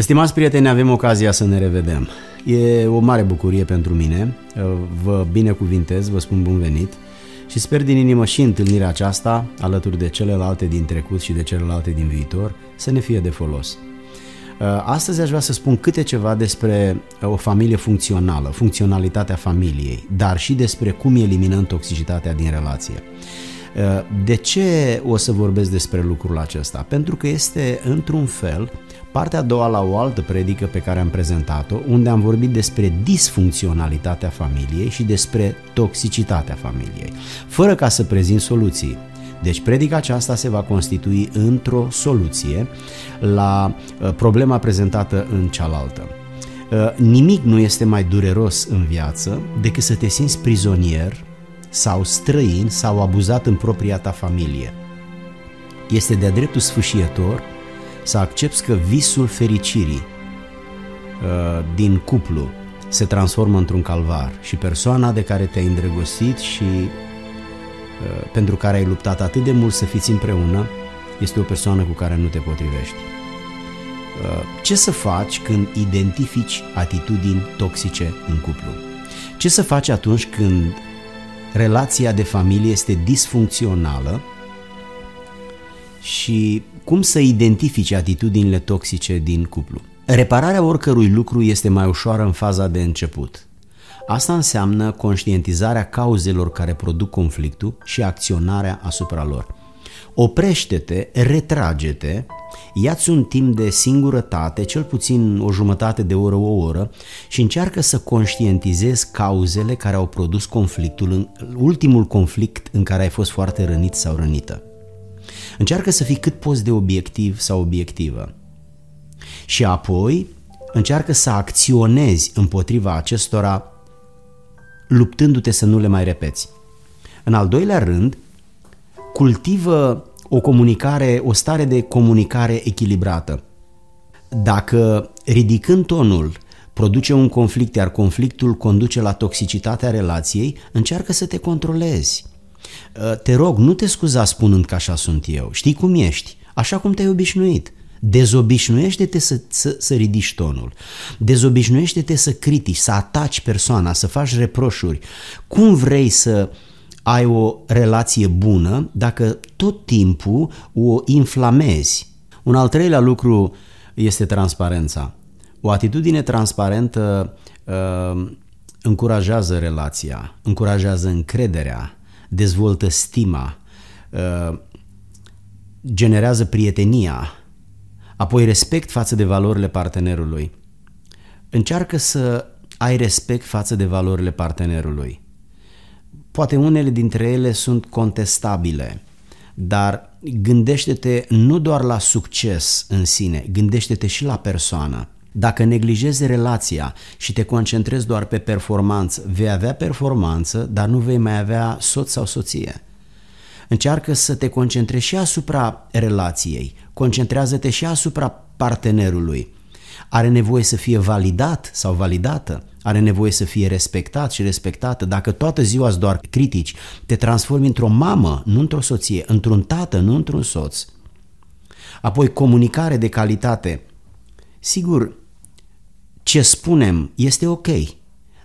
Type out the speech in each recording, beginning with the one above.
Stimați prieteni, avem ocazia să ne revedem. E o mare bucurie pentru mine, vă binecuvintez, vă spun bun venit și sper din inimă și întâlnirea aceasta, alături de celelalte din trecut și de celelalte din viitor, să ne fie de folos. Astăzi aș vrea să spun câte ceva despre o familie funcțională, funcționalitatea familiei, dar și despre cum eliminăm toxicitatea din relație. De ce o să vorbesc despre lucrul acesta? Pentru că este, într-un fel, Partea a doua la o altă predică pe care am prezentat-o, unde am vorbit despre disfuncționalitatea familiei și despre toxicitatea familiei, fără ca să prezint soluții. Deci predica aceasta se va constitui într-o soluție la uh, problema prezentată în cealaltă. Uh, nimic nu este mai dureros în viață decât să te simți prizonier sau străin sau abuzat în propria ta familie. Este de-a dreptul sfâșietor să accepti că visul fericirii uh, din cuplu se transformă într-un calvar și persoana de care te-ai îndrăgostit și uh, pentru care ai luptat atât de mult să fiți împreună este o persoană cu care nu te potrivești. Uh, ce să faci când identifici atitudini toxice în cuplu? Ce să faci atunci când relația de familie este disfuncțională și cum să identifice atitudinile toxice din cuplu. Repararea oricărui lucru este mai ușoară în faza de început. Asta înseamnă conștientizarea cauzelor care produc conflictul și acționarea asupra lor. Oprește-te, retrage-te, ia-ți un timp de singurătate, cel puțin o jumătate de oră, o oră, și încearcă să conștientizezi cauzele care au produs conflictul, ultimul conflict în care ai fost foarte rănit sau rănită. Încearcă să fii cât poți de obiectiv sau obiectivă. Și apoi încearcă să acționezi împotriva acestora luptându-te să nu le mai repeți. În al doilea rând, cultivă o comunicare, o stare de comunicare echilibrată. Dacă ridicând tonul produce un conflict, iar conflictul conduce la toxicitatea relației, încearcă să te controlezi. Uh, te rog, nu te scuza spunând că așa sunt eu. Știi cum ești, așa cum te-ai obișnuit. Dezobișnuiește-te să, să, să ridici tonul. Dezobișnuiește-te să critici, să ataci persoana, să faci reproșuri. Cum vrei să ai o relație bună dacă tot timpul o inflamezi? Un al treilea lucru este transparența. O atitudine transparentă uh, încurajează relația, încurajează încrederea, dezvoltă stima, uh, generează prietenia, apoi respect față de valorile partenerului. Încearcă să ai respect față de valorile partenerului. Poate unele dintre ele sunt contestabile, dar gândește-te nu doar la succes în sine, gândește-te și la persoană. Dacă neglijezi relația și te concentrezi doar pe performanță, vei avea performanță, dar nu vei mai avea soț sau soție. Încearcă să te concentrezi și asupra relației, concentrează-te și asupra partenerului. Are nevoie să fie validat sau validată, are nevoie să fie respectat și respectată. Dacă toată ziua îți doar critici, te transformi într-o mamă, nu într-o soție, într-un tată, nu într-un soț. Apoi comunicare de calitate. Sigur, ce spunem este ok,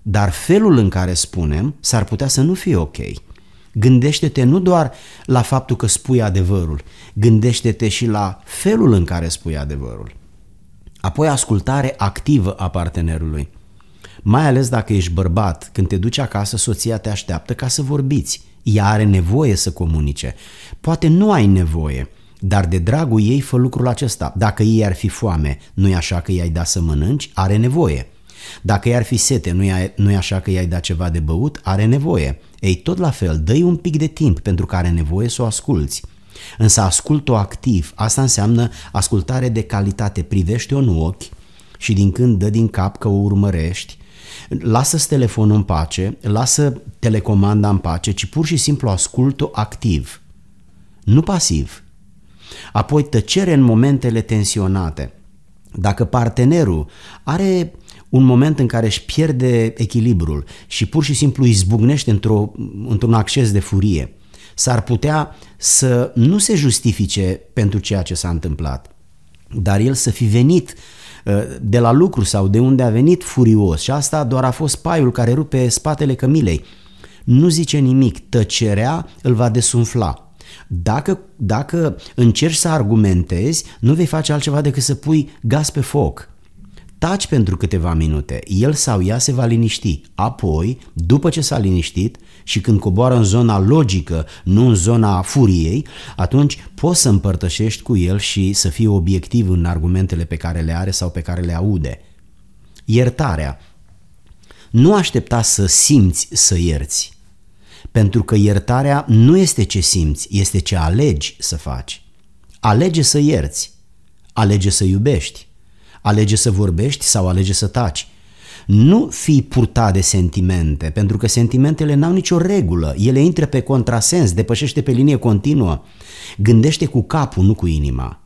dar felul în care spunem s-ar putea să nu fie ok. Gândește-te nu doar la faptul că spui adevărul, gândește-te și la felul în care spui adevărul. Apoi ascultare activă a partenerului. Mai ales dacă ești bărbat, când te duci acasă, soția te așteaptă ca să vorbiți. Ea are nevoie să comunice. Poate nu ai nevoie, dar de dragul ei fă lucrul acesta. Dacă ei ar fi foame, nu e așa că i-ai dat să mănânci, are nevoie. Dacă i-ar fi sete, nu e, nu e așa că i-ai dat ceva de băut, are nevoie. Ei, tot la fel, dă un pic de timp pentru că are nevoie să o asculți. Însă ascult-o activ, asta înseamnă ascultare de calitate, privește-o în ochi și din când dă din cap că o urmărești, lasă-ți telefonul în pace, lasă telecomanda în pace, ci pur și simplu ascult-o activ, nu pasiv. Apoi tăcere în momentele tensionate. Dacă partenerul are un moment în care își pierde echilibrul și pur și simplu izbucnește într-o, într-un acces de furie, s-ar putea să nu se justifice pentru ceea ce s-a întâmplat, dar el să fi venit de la lucru sau de unde a venit furios și asta doar a fost paiul care rupe spatele cămilei. Nu zice nimic, tăcerea îl va desumfla. Dacă, dacă încerci să argumentezi, nu vei face altceva decât să pui gaz pe foc. Taci pentru câteva minute, el sau ea se va liniști. Apoi, după ce s-a liniștit și când coboară în zona logică, nu în zona furiei, atunci poți să împărtășești cu el și să fii obiectiv în argumentele pe care le are sau pe care le aude. Iertarea. Nu aștepta să simți să ierți, pentru că iertarea nu este ce simți, este ce alegi să faci. Alege să ierți, alege să iubești, alege să vorbești sau alege să taci. Nu fii purtat de sentimente, pentru că sentimentele n-au nicio regulă, ele intră pe contrasens, depășește pe linie continuă. Gândește cu capul, nu cu inima.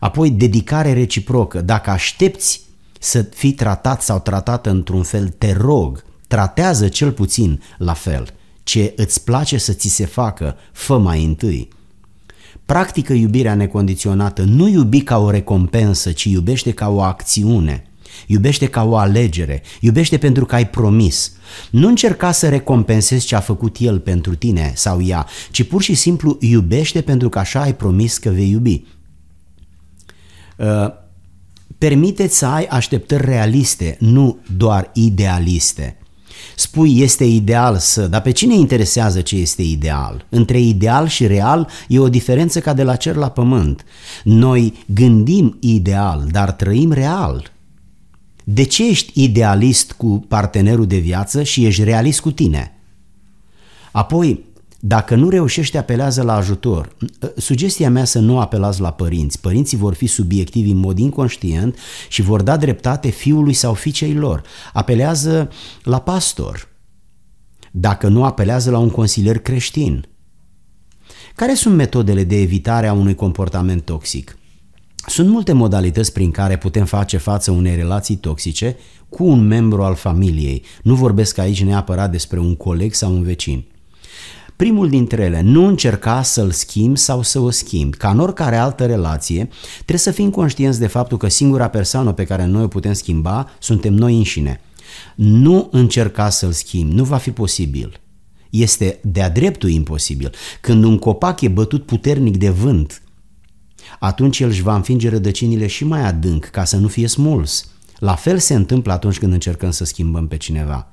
Apoi, dedicare reciprocă. Dacă aștepți să fii tratat sau tratată într-un fel, te rog, tratează cel puțin la fel ce îți place să ți se facă, fă mai întâi. Practică iubirea necondiționată, nu iubi ca o recompensă, ci iubește ca o acțiune. Iubește ca o alegere, iubește pentru că ai promis. Nu încerca să recompensezi ce a făcut el pentru tine sau ea, ci pur și simplu iubește pentru că așa ai promis că vei iubi. Uh, permiteți să ai așteptări realiste, nu doar idealiste. Spui este ideal să, dar pe cine interesează ce este ideal? Între ideal și real e o diferență ca de la cer la pământ. Noi gândim ideal, dar trăim real. De ce ești idealist cu partenerul de viață și ești realist cu tine? Apoi, dacă nu reușești, apelează la ajutor. Sugestia mea să nu apelați la părinți. Părinții vor fi subiectivi în mod inconștient și vor da dreptate fiului sau fiicei lor. Apelează la pastor. Dacă nu, apelează la un consilier creștin. Care sunt metodele de evitare a unui comportament toxic? Sunt multe modalități prin care putem face față unei relații toxice cu un membru al familiei. Nu vorbesc aici neapărat despre un coleg sau un vecin. Primul dintre ele, nu încerca să-l schimbi sau să o schimbi. Ca în oricare altă relație, trebuie să fim conștienți de faptul că singura persoană pe care noi o putem schimba suntem noi înșine. Nu încerca să-l schimbi, nu va fi posibil. Este de-a dreptul imposibil. Când un copac e bătut puternic de vânt, atunci el își va înfinge rădăcinile și mai adânc ca să nu fie smuls. La fel se întâmplă atunci când încercăm să schimbăm pe cineva.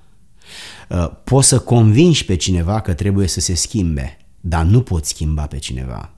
Uh, poți să convingi pe cineva că trebuie să se schimbe, dar nu poți schimba pe cineva.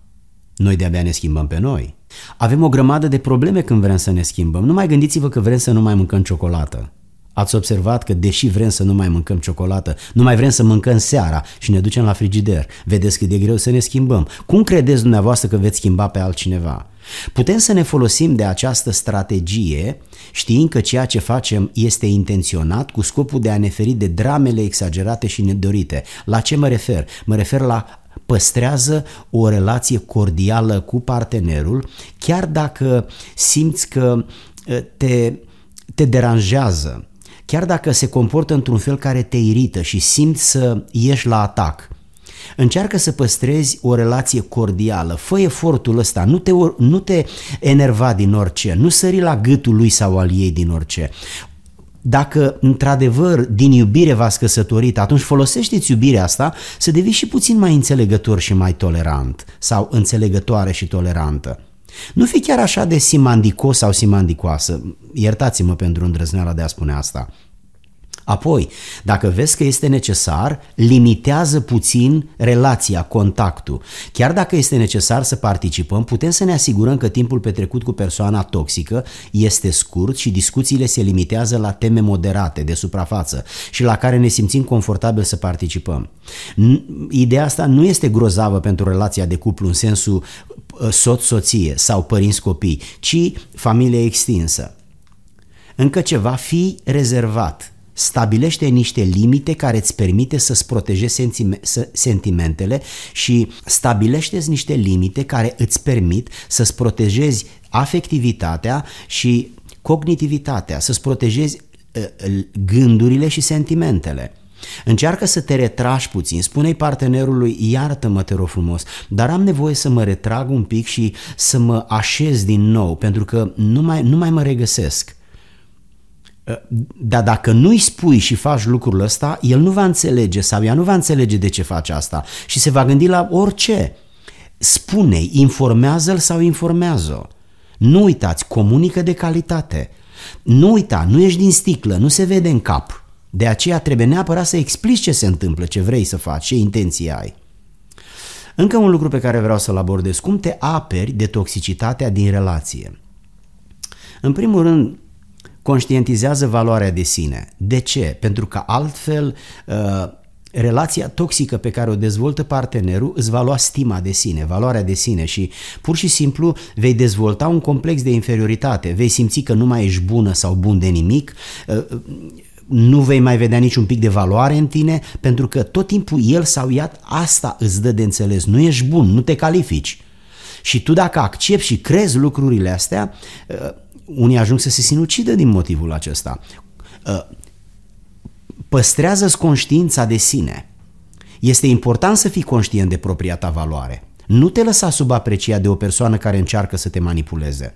Noi de-abia ne schimbăm pe noi. Avem o grămadă de probleme când vrem să ne schimbăm. Nu mai gândiți-vă că vrem să nu mai mâncăm ciocolată. Ați observat că deși vrem să nu mai mâncăm ciocolată, nu mai vrem să mâncăm seara și ne ducem la frigider. Vedeți cât de greu să ne schimbăm. Cum credeți dumneavoastră că veți schimba pe altcineva? Putem să ne folosim de această strategie știind că ceea ce facem este intenționat cu scopul de a ne feri de dramele exagerate și nedorite. La ce mă refer? Mă refer la păstrează o relație cordială cu partenerul, chiar dacă simți că ă, te, te deranjează, chiar dacă se comportă într-un fel care te irită și simți să ieși la atac. Încearcă să păstrezi o relație cordială, fă efortul ăsta, nu te, nu te enerva din orice, nu sări la gâtul lui sau al ei din orice. Dacă într-adevăr din iubire v-ați căsătorit, atunci folosește-ți iubirea asta să devii și puțin mai înțelegător și mai tolerant sau înțelegătoare și tolerantă. Nu fi chiar așa de simandicos sau simandicoasă, iertați-mă pentru îndrăzneala de a spune asta, Apoi, dacă vezi că este necesar, limitează puțin relația, contactul. Chiar dacă este necesar să participăm, putem să ne asigurăm că timpul petrecut cu persoana toxică este scurt și discuțiile se limitează la teme moderate, de suprafață și la care ne simțim confortabil să participăm. Ideea asta nu este grozavă pentru relația de cuplu în sensul uh, soț-soție sau părinți-copii, ci familie extinsă. Încă ceva, fi rezervat stabilește niște limite care îți permite să-ți protejezi sentimentele și stabilește niște limite care îți permit să-ți protejezi afectivitatea și cognitivitatea, să-ți protejezi ă, gândurile și sentimentele. Încearcă să te retragi puțin, spune-i partenerului, iartă-mă, te rog frumos, dar am nevoie să mă retrag un pic și să mă așez din nou, pentru că nu mai, nu mai mă regăsesc. Ă, dar dacă nu-i spui și faci lucrul ăsta, el nu va înțelege sau ea nu va înțelege de ce faci asta și se va gândi la orice. Spune-i, informează-l sau informează-o. Nu uitați, comunică de calitate. Nu uita, nu ești din sticlă, nu se vede în cap. De aceea trebuie neapărat să explici ce se întâmplă, ce vrei să faci, ce intenții ai. Încă un lucru pe care vreau să-l abordez, cum te aperi de toxicitatea din relație. În primul rând, conștientizează valoarea de sine. De ce? Pentru că altfel uh, relația toxică pe care o dezvoltă partenerul îți va lua stima de sine, valoarea de sine și pur și simplu vei dezvolta un complex de inferioritate, vei simți că nu mai ești bună sau bun de nimic, uh, nu vei mai vedea niciun pic de valoare în tine pentru că tot timpul el sau ea asta îți dă de înțeles, nu ești bun, nu te califici. Și tu dacă accepti și crezi lucrurile astea, uh, unii ajung să se sinucidă din motivul acesta. Uh, păstrează-ți conștiința de sine. Este important să fii conștient de propria ta valoare. Nu te lăsa subapreciat de o persoană care încearcă să te manipuleze.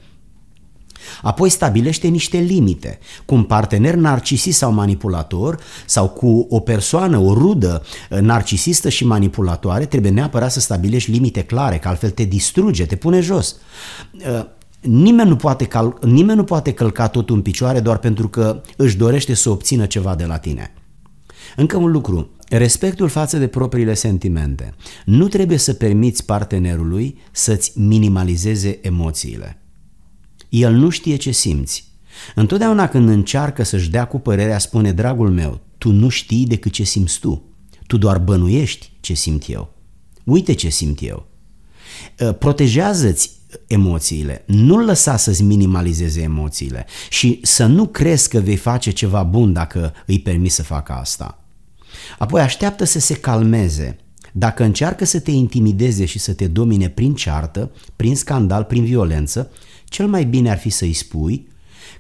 Apoi stabilește niște limite. Cu un partener narcisist sau manipulator sau cu o persoană, o rudă uh, narcisistă și manipulatoare, trebuie neapărat să stabilești limite clare, că altfel te distruge, te pune jos. Uh, nimeni nu, poate cal- nimeni nu poate călca totul în picioare doar pentru că își dorește să obțină ceva de la tine. Încă un lucru, respectul față de propriile sentimente. Nu trebuie să permiți partenerului să-ți minimalizeze emoțiile. El nu știe ce simți. Întotdeauna când încearcă să-și dea cu părerea, spune, dragul meu, tu nu știi decât ce simți tu. Tu doar bănuiești ce simt eu. Uite ce simt eu. Ă, protejează-ți emoțiile, nu-l lăsa să-ți minimalizeze emoțiile și să nu crezi că vei face ceva bun dacă îi permiți să facă asta. Apoi așteaptă să se calmeze. Dacă încearcă să te intimideze și să te domine prin ceartă, prin scandal, prin violență, cel mai bine ar fi să-i spui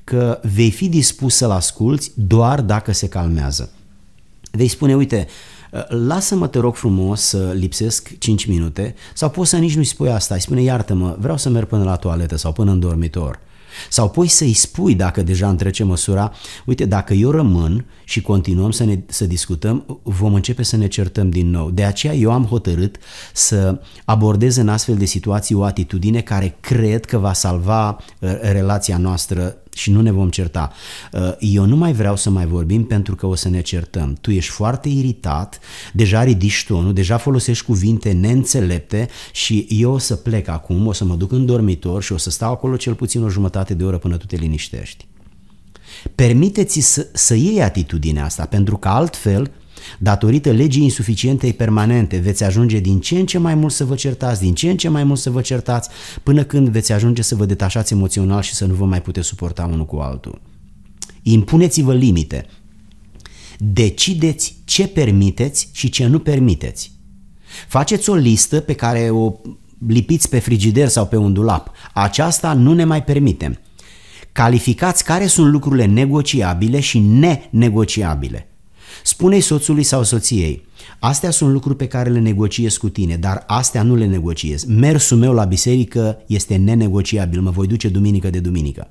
că vei fi dispus să-l asculți doar dacă se calmează. Vei spune, uite, lasă-mă te rog frumos să lipsesc 5 minute sau poți să nici nu-i spui asta, îi spune iartă-mă, vreau să merg până la toaletă sau până în dormitor. Sau poți să-i spui, dacă deja întrece măsura, uite, dacă eu rămân și continuăm să, ne, să discutăm, vom începe să ne certăm din nou. De aceea eu am hotărât să abordez în astfel de situații o atitudine care cred că va salva uh, relația noastră și nu ne vom certa. Uh, eu nu mai vreau să mai vorbim pentru că o să ne certăm. Tu ești foarte iritat, deja ridici tonul, deja folosești cuvinte neînțelepte și eu o să plec acum, o să mă duc în dormitor și o să stau acolo cel puțin o jumătate de oră până tu te liniștești. Permiteți să, să iei atitudinea asta, pentru că altfel Datorită legii insuficientei permanente veți ajunge din ce în ce mai mult să vă certați, din ce în ce mai mult să vă certați, până când veți ajunge să vă detașați emoțional și să nu vă mai puteți suporta unul cu altul. Impuneți-vă limite. Decideți ce permiteți și ce nu permiteți. Faceți o listă pe care o lipiți pe frigider sau pe un dulap. Aceasta nu ne mai permitem. Calificați care sunt lucrurile negociabile și nenegociabile. Spune-i soțului sau soției, astea sunt lucruri pe care le negociez cu tine, dar astea nu le negociez. Mersul meu la biserică este nenegociabil, mă voi duce duminică de duminică.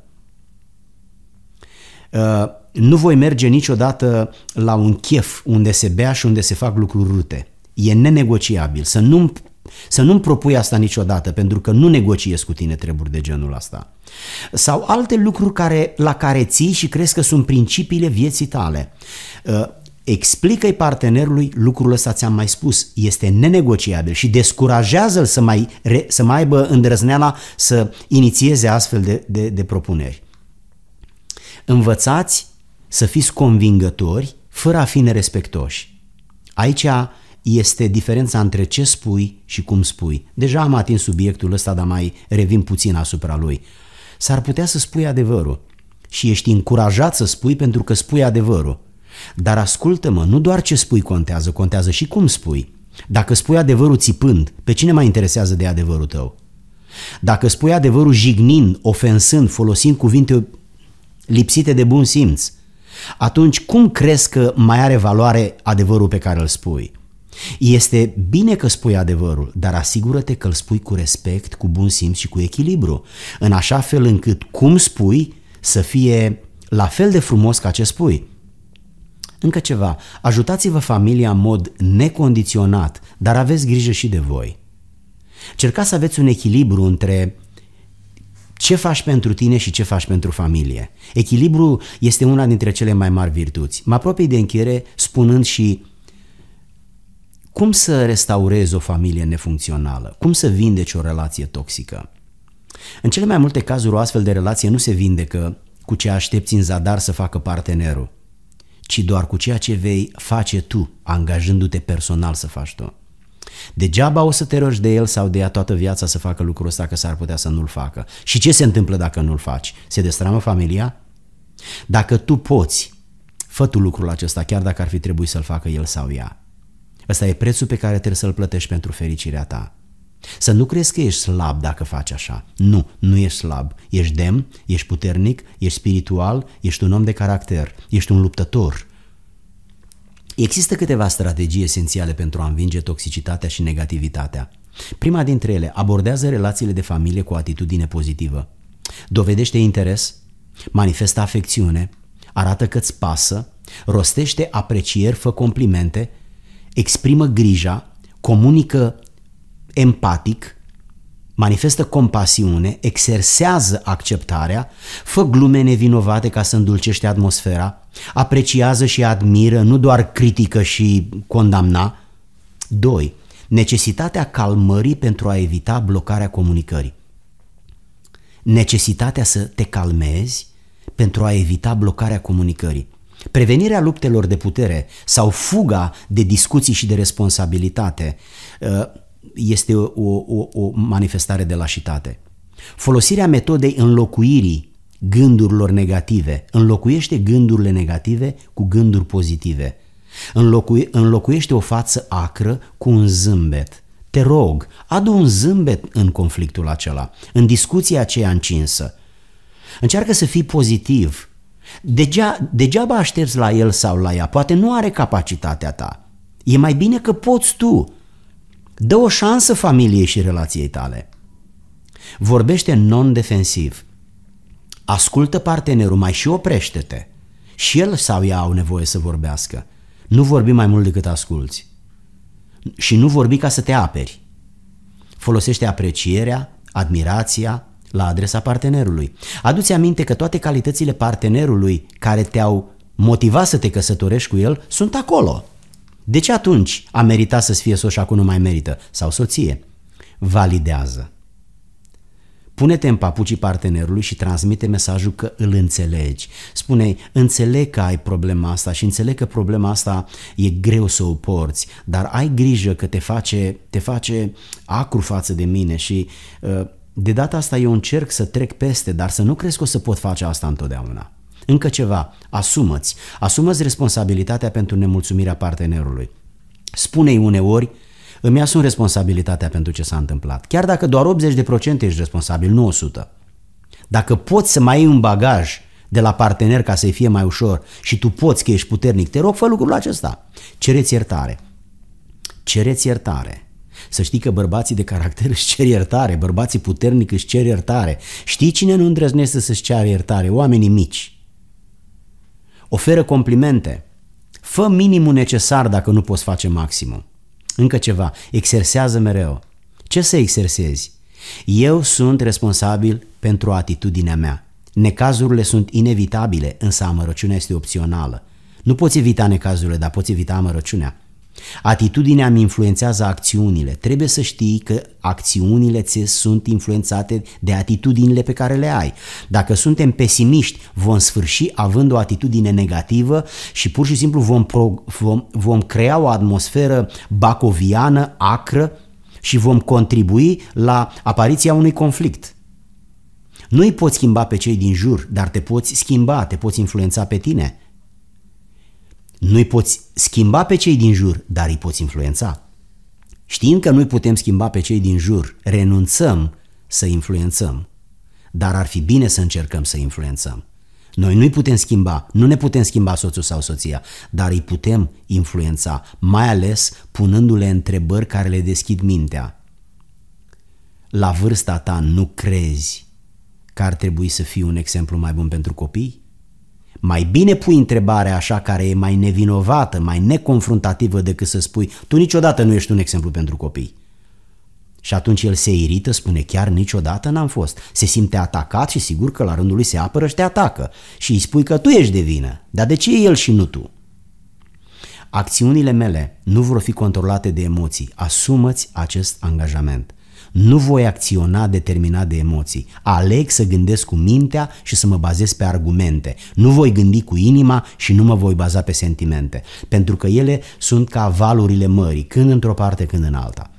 Uh, nu voi merge niciodată la un chef unde se bea și unde se fac lucruri rute. E nenegociabil. Să nu să nu-mi propui asta niciodată, pentru că nu negociez cu tine treburi de genul ăsta. Sau alte lucruri care, la care ții și crezi că sunt principiile vieții tale. Uh, explică-i partenerului lucrul ăsta ți-am mai spus, este nenegociabil și descurajează-l să mai, să mai aibă îndrăzneala să inițieze astfel de, de, de propuneri. Învățați să fiți convingători fără a fi nerespectoși. Aici este diferența între ce spui și cum spui. Deja am atins subiectul ăsta, dar mai revin puțin asupra lui. S-ar putea să spui adevărul și ești încurajat să spui pentru că spui adevărul. Dar ascultă-mă, nu doar ce spui contează, contează și cum spui. Dacă spui adevărul țipând, pe cine mai interesează de adevărul tău? Dacă spui adevărul jignind, ofensând, folosind cuvinte lipsite de bun simț, atunci cum crezi că mai are valoare adevărul pe care îl spui? Este bine că spui adevărul, dar asigură-te că îl spui cu respect, cu bun simț și cu echilibru, în așa fel încât cum spui să fie la fel de frumos ca ce spui. Încă ceva, ajutați-vă familia în mod necondiționat, dar aveți grijă și de voi. Cercați să aveți un echilibru între ce faci pentru tine și ce faci pentru familie. Echilibru este una dintre cele mai mari virtuți. Mă apropii de încheiere spunând și cum să restaurezi o familie nefuncțională, cum să vindeci o relație toxică. În cele mai multe cazuri o astfel de relație nu se vindecă cu ce aștepți în zadar să facă partenerul, ci doar cu ceea ce vei face tu, angajându-te personal să faci tu. Degeaba o să te rogi de el sau de ea toată viața să facă lucrul ăsta că s-ar putea să nu-l facă. Și ce se întâmplă dacă nu-l faci? Se destramă familia? Dacă tu poți, fă tu lucrul acesta chiar dacă ar fi trebuit să-l facă el sau ea. Ăsta e prețul pe care trebuie să-l plătești pentru fericirea ta. Să nu crezi că ești slab dacă faci așa. Nu, nu ești slab. Ești demn, ești puternic, ești spiritual, ești un om de caracter, ești un luptător. Există câteva strategii esențiale pentru a învinge toxicitatea și negativitatea. Prima dintre ele abordează relațiile de familie cu o atitudine pozitivă. Dovedește interes, manifestă afecțiune, arată că îți pasă, rostește aprecieri, fă complimente, exprimă grija, comunică empatic, manifestă compasiune, exersează acceptarea, fă glume nevinovate ca să îndulcește atmosfera, apreciază și admiră, nu doar critică și condamna. 2. Necesitatea calmării pentru a evita blocarea comunicării. Necesitatea să te calmezi pentru a evita blocarea comunicării. Prevenirea luptelor de putere sau fuga de discuții și de responsabilitate uh, este o, o, o manifestare de lașitate. Folosirea metodei înlocuirii gândurilor negative înlocuiește gândurile negative cu gânduri pozitive. Înlocui, înlocuiește o față acră cu un zâmbet. Te rog, adu un zâmbet în conflictul acela, în discuția aceea încinsă. Încearcă să fii pozitiv. Degea, degeaba aștepți la el sau la ea, poate nu are capacitatea ta. E mai bine că poți tu. Dă o șansă familiei și relației tale. Vorbește non-defensiv. Ascultă partenerul, mai și oprește-te. Și el sau ea au nevoie să vorbească. Nu vorbi mai mult decât asculți. Și nu vorbi ca să te aperi. Folosește aprecierea, admirația la adresa partenerului. Adu-ți aminte că toate calitățile partenerului care te-au motivat să te căsătorești cu el sunt acolo. De ce atunci a meritat să-ți fie soț și acum nu mai merită? Sau soție? Validează. Pune-te în papucii partenerului și transmite mesajul că îl înțelegi. Spune, înțeleg că ai problema asta și înțeleg că problema asta e greu să o porți, dar ai grijă că te face, te face acru față de mine și uh, de data asta eu încerc să trec peste, dar să nu crezi că o să pot face asta întotdeauna. Încă ceva, asumă-ți, asumă-ți responsabilitatea pentru nemulțumirea partenerului. Spune-i uneori, îmi asum responsabilitatea pentru ce s-a întâmplat. Chiar dacă doar 80% ești responsabil, nu 100%. Dacă poți să mai iei un bagaj de la partener ca să-i fie mai ușor și tu poți că ești puternic, te rog, fă lucrul acesta. Cereți iertare. Cereți iertare. Să știi că bărbații de caracter își cer iertare, bărbații puternici își cer iertare. Știi cine nu îndrăznește să-și ceară iertare? Oamenii mici. Oferă complimente. Fă minimul necesar dacă nu poți face maximum. Încă ceva, exersează mereu. Ce să exersezi? Eu sunt responsabil pentru atitudinea mea. Necazurile sunt inevitabile, însă amărăciunea este opțională. Nu poți evita necazurile, dar poți evita amărăciunea. Atitudinea îmi influențează acțiunile. Trebuie să știi că acțiunile ți sunt influențate de atitudinile pe care le ai. Dacă suntem pesimiști, vom sfârși având o atitudine negativă și pur și simplu vom, pro, vom, vom crea o atmosferă bacoviană, acră și vom contribui la apariția unui conflict. Nu îi poți schimba pe cei din jur, dar te poți schimba, te poți influența pe tine. Nu-i poți schimba pe cei din jur, dar îi poți influența. Știind că nu-i putem schimba pe cei din jur, renunțăm să influențăm. Dar ar fi bine să încercăm să influențăm. Noi nu-i putem schimba, nu ne putem schimba soțul sau soția, dar îi putem influența, mai ales punându-le întrebări care le deschid mintea. La vârsta ta nu crezi că ar trebui să fii un exemplu mai bun pentru copii? Mai bine pui întrebarea așa care e mai nevinovată, mai neconfruntativă decât să spui tu niciodată nu ești un exemplu pentru copii. Și atunci el se irită, spune chiar niciodată n-am fost. Se simte atacat și sigur că la rândul lui se apără și te atacă. Și îi spui că tu ești de vină. Dar de ce el și nu tu? Acțiunile mele nu vor fi controlate de emoții. Asumăți acest angajament. Nu voi acționa determinat de emoții. Aleg să gândesc cu mintea și să mă bazez pe argumente. Nu voi gândi cu inima și nu mă voi baza pe sentimente. Pentru că ele sunt ca valurile mării, când într-o parte, când în alta.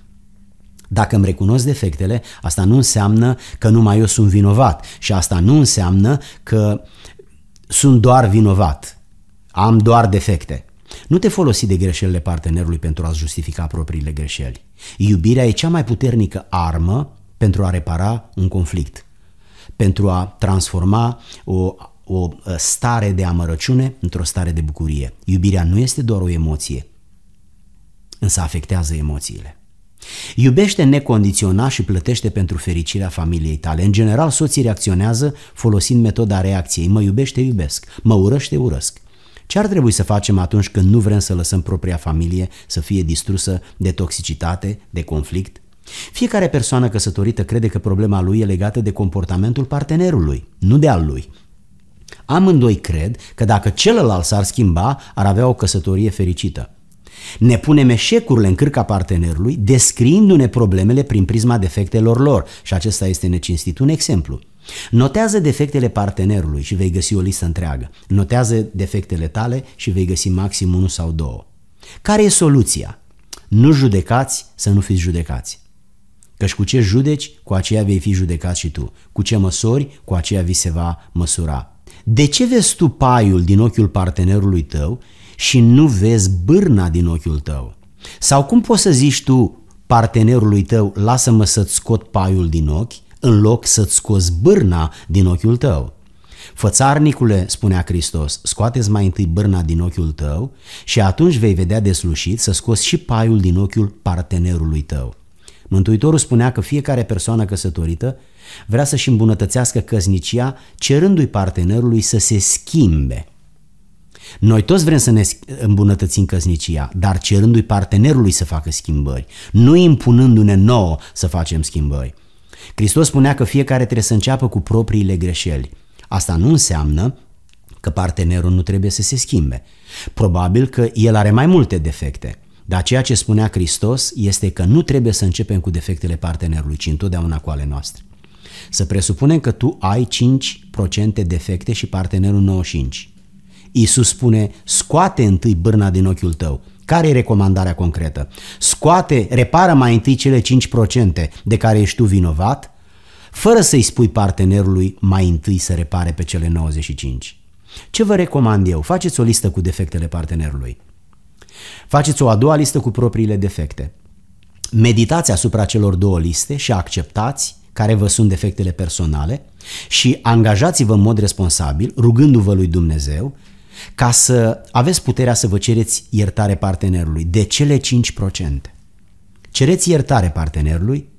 Dacă îmi recunosc defectele, asta nu înseamnă că numai eu sunt vinovat și asta nu înseamnă că sunt doar vinovat, am doar defecte. Nu te folosi de greșelile partenerului pentru a justifica propriile greșeli. Iubirea e cea mai puternică armă pentru a repara un conflict, pentru a transforma o, o stare de amărăciune într-o stare de bucurie. Iubirea nu este doar o emoție, însă afectează emoțiile. Iubește necondiționat și plătește pentru fericirea familiei tale. În general, soții reacționează folosind metoda reacției. Mă iubește, iubesc. Mă urăște, urăsc. Ce ar trebui să facem atunci când nu vrem să lăsăm propria familie să fie distrusă de toxicitate, de conflict? Fiecare persoană căsătorită crede că problema lui e legată de comportamentul partenerului, nu de al lui. Amândoi cred că dacă celălalt s-ar schimba, ar avea o căsătorie fericită. Ne punem eșecurile în cârca partenerului, descriindu-ne problemele prin prisma defectelor lor și acesta este necinstit. Un exemplu. Notează defectele partenerului și vei găsi o listă întreagă. Notează defectele tale și vei găsi maxim unul sau două. Care e soluția? Nu judecați să nu fiți judecați. Căci cu ce judeci, cu aceea vei fi judecat și tu. Cu ce măsori, cu aceea vi se va măsura. De ce vezi tu paiul din ochiul partenerului tău și nu vezi bârna din ochiul tău? Sau cum poți să zici tu partenerului tău, lasă-mă să-ți scot paiul din ochi, în loc să-ți scoți bârna din ochiul tău? Fățarnicule, spunea Hristos, scoateți mai întâi bârna din ochiul tău și atunci vei vedea deslușit să scoți și paiul din ochiul partenerului tău. Mântuitorul spunea că fiecare persoană căsătorită vrea să-și îmbunătățească căsnicia cerându-i partenerului să se schimbe. Noi toți vrem să ne îmbunătățim căsnicia, dar cerându-i partenerului să facă schimbări, nu impunându-ne nouă să facem schimbări. Hristos spunea că fiecare trebuie să înceapă cu propriile greșeli. Asta nu înseamnă că partenerul nu trebuie să se schimbe. Probabil că el are mai multe defecte. Dar ceea ce spunea Hristos este că nu trebuie să începem cu defectele partenerului, ci întotdeauna cu ale noastre. Să presupunem că tu ai 5% defecte și partenerul 95%. Iisus spune, scoate întâi bârna din ochiul tău. Care e recomandarea concretă? Scoate, repară mai întâi cele 5% de care ești tu vinovat, fără să-i spui partenerului mai întâi să repare pe cele 95. Ce vă recomand eu? Faceți o listă cu defectele partenerului. Faceți o a doua listă cu propriile defecte. Meditați asupra celor două liste și acceptați care vă sunt defectele personale și angajați-vă în mod responsabil, rugându-vă lui Dumnezeu, ca să aveți puterea să vă cereți iertare partenerului de cele 5%. Cereți iertare partenerului,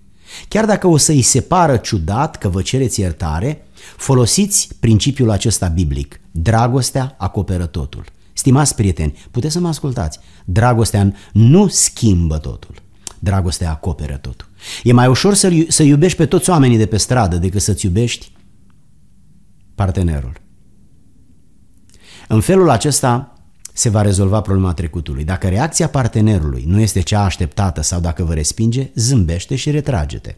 chiar dacă o să îi se pară ciudat că vă cereți iertare, folosiți principiul acesta biblic. Dragostea acoperă totul. Stimați prieteni, puteți să mă ascultați. Dragostea nu schimbă totul. Dragostea acoperă totul. E mai ușor să, să iubești pe toți oamenii de pe stradă decât să-ți iubești partenerul. În felul acesta se va rezolva problema trecutului. Dacă reacția partenerului nu este cea așteptată sau dacă vă respinge, zâmbește și retrage-te.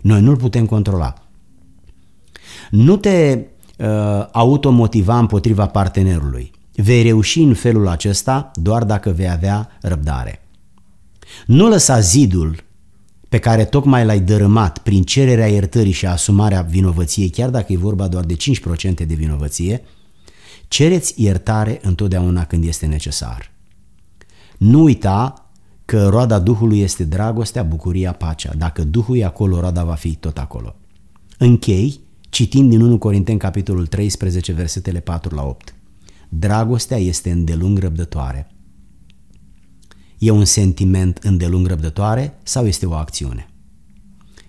Noi nu-l putem controla. Nu te uh, automotiva împotriva partenerului. Vei reuși în felul acesta doar dacă vei avea răbdare. Nu lăsa zidul pe care tocmai l-ai dărâmat prin cererea iertării și asumarea vinovăției, chiar dacă e vorba doar de 5% de vinovăție, cereți iertare întotdeauna când este necesar. Nu uita că roada Duhului este dragostea, bucuria, pacea. Dacă Duhul e acolo, roada va fi tot acolo. Închei Citind din 1 Corinteni, capitolul 13, versetele 4 la 8. Dragostea este îndelung răbdătoare. E un sentiment îndelung răbdătoare sau este o acțiune?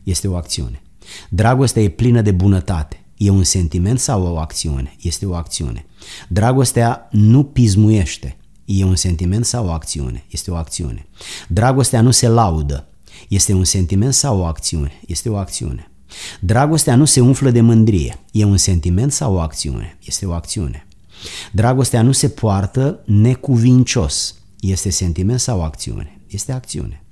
Este o acțiune. Dragostea e plină de bunătate. E un sentiment sau o acțiune? Este o acțiune. Dragostea nu pismuiește. E un sentiment sau o acțiune? Este o acțiune. Dragostea nu se laudă. Este un sentiment sau o acțiune? Este o acțiune. Dragostea nu se umflă de mândrie. E un sentiment sau o acțiune? Este o acțiune. Dragostea nu se poartă necuvincios. Este sentiment sau acțiune? Este acțiune.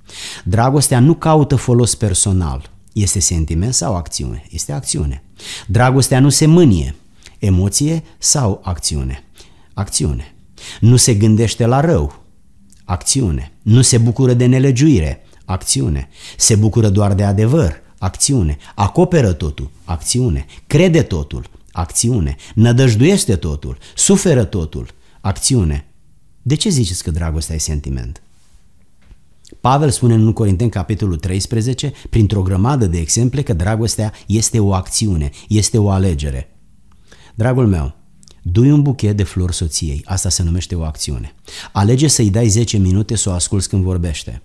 Dragostea nu caută folos personal. Este sentiment sau acțiune? Este acțiune. Dragostea nu se mânie. Emoție sau acțiune? Acțiune. Nu se gândește la rău. Acțiune. Nu se bucură de nelegiuire. Acțiune. Se bucură doar de adevăr. Acțiune. Acoperă totul. Acțiune. Crede totul. Acțiune. Nădăjduiește totul. Suferă totul. Acțiune. De ce ziceți că dragostea e sentiment? Pavel spune în 1 Corinteni, capitolul 13, printr-o grămadă de exemple, că dragostea este o acțiune, este o alegere. Dragul meu, dui un buchet de flori soției, asta se numește o acțiune. Alege să-i dai 10 minute să o asculți când vorbește.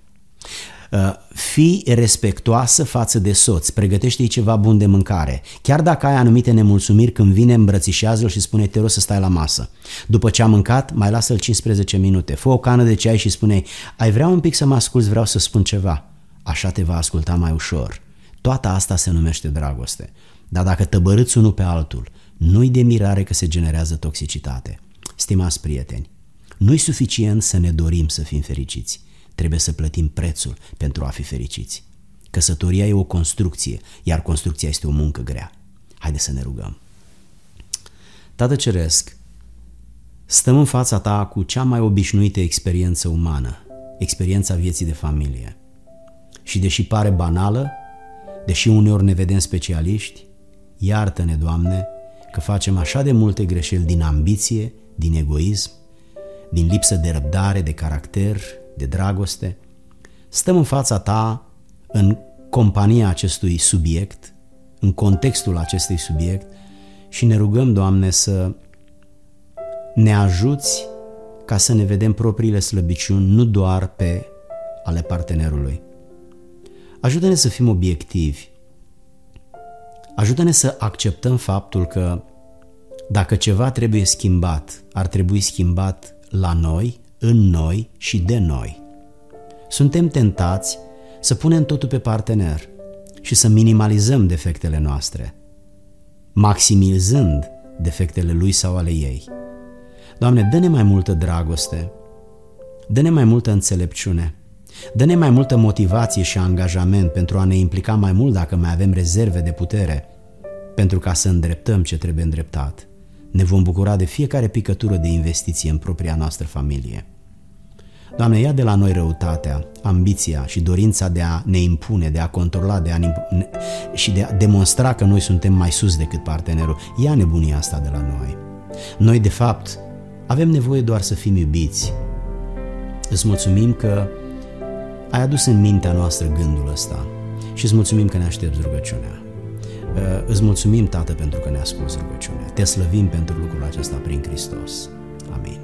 Uh, fii respectoasă față de soț, pregătește-i ceva bun de mâncare. Chiar dacă ai anumite nemulțumiri când vine, îmbrățișează-l și spune te rog să stai la masă. După ce a mâncat, mai lasă-l 15 minute. Fă o cană de ceai și spune ai vrea un pic să mă asculți, vreau să spun ceva. Așa te va asculta mai ușor. Toată asta se numește dragoste. Dar dacă tăbărâți unul pe altul, nu-i de mirare că se generează toxicitate. Stimați prieteni, nu-i suficient să ne dorim să fim fericiți trebuie să plătim prețul pentru a fi fericiți. Căsătoria e o construcție, iar construcția este o muncă grea. Haideți să ne rugăm. Tată Ceresc, stăm în fața ta cu cea mai obișnuită experiență umană, experiența vieții de familie. Și deși pare banală, deși uneori ne vedem specialiști, iartă-ne, Doamne, că facem așa de multe greșeli din ambiție, din egoism, din lipsă de răbdare, de caracter, de dragoste, stăm în fața ta în compania acestui subiect, în contextul acestui subiect și ne rugăm, Doamne, să ne ajuți ca să ne vedem propriile slăbiciuni, nu doar pe ale partenerului. Ajută-ne să fim obiectivi. Ajută-ne să acceptăm faptul că dacă ceva trebuie schimbat, ar trebui schimbat la noi, în noi și de noi. Suntem tentați să punem totul pe partener și să minimalizăm defectele noastre, maximizând defectele lui sau ale ei. Doamne, dă-ne mai multă dragoste, dă-ne mai multă înțelepciune, dă-ne mai multă motivație și angajament pentru a ne implica mai mult dacă mai avem rezerve de putere, pentru ca să îndreptăm ce trebuie îndreptat. Ne vom bucura de fiecare picătură de investiție în propria noastră familie. Doamne, ia de la noi răutatea, ambiția și dorința de a ne impune, de a controla de a ne, și de a demonstra că noi suntem mai sus decât partenerul. Ia nebunia asta de la noi. Noi, de fapt, avem nevoie doar să fim iubiți. Îți mulțumim că ai adus în mintea noastră gândul ăsta și îți mulțumim că ne aștepți rugăciunea. Uh, îți mulțumim, Tată, pentru că ne asculți rugăciunea. Te slăvim pentru lucrul acesta prin Hristos. Amin.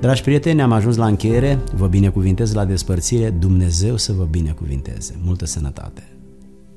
Dragi prieteni, am ajuns la încheiere. Vă binecuvintez la despărțire. Dumnezeu să vă binecuvinteze. Multă sănătate!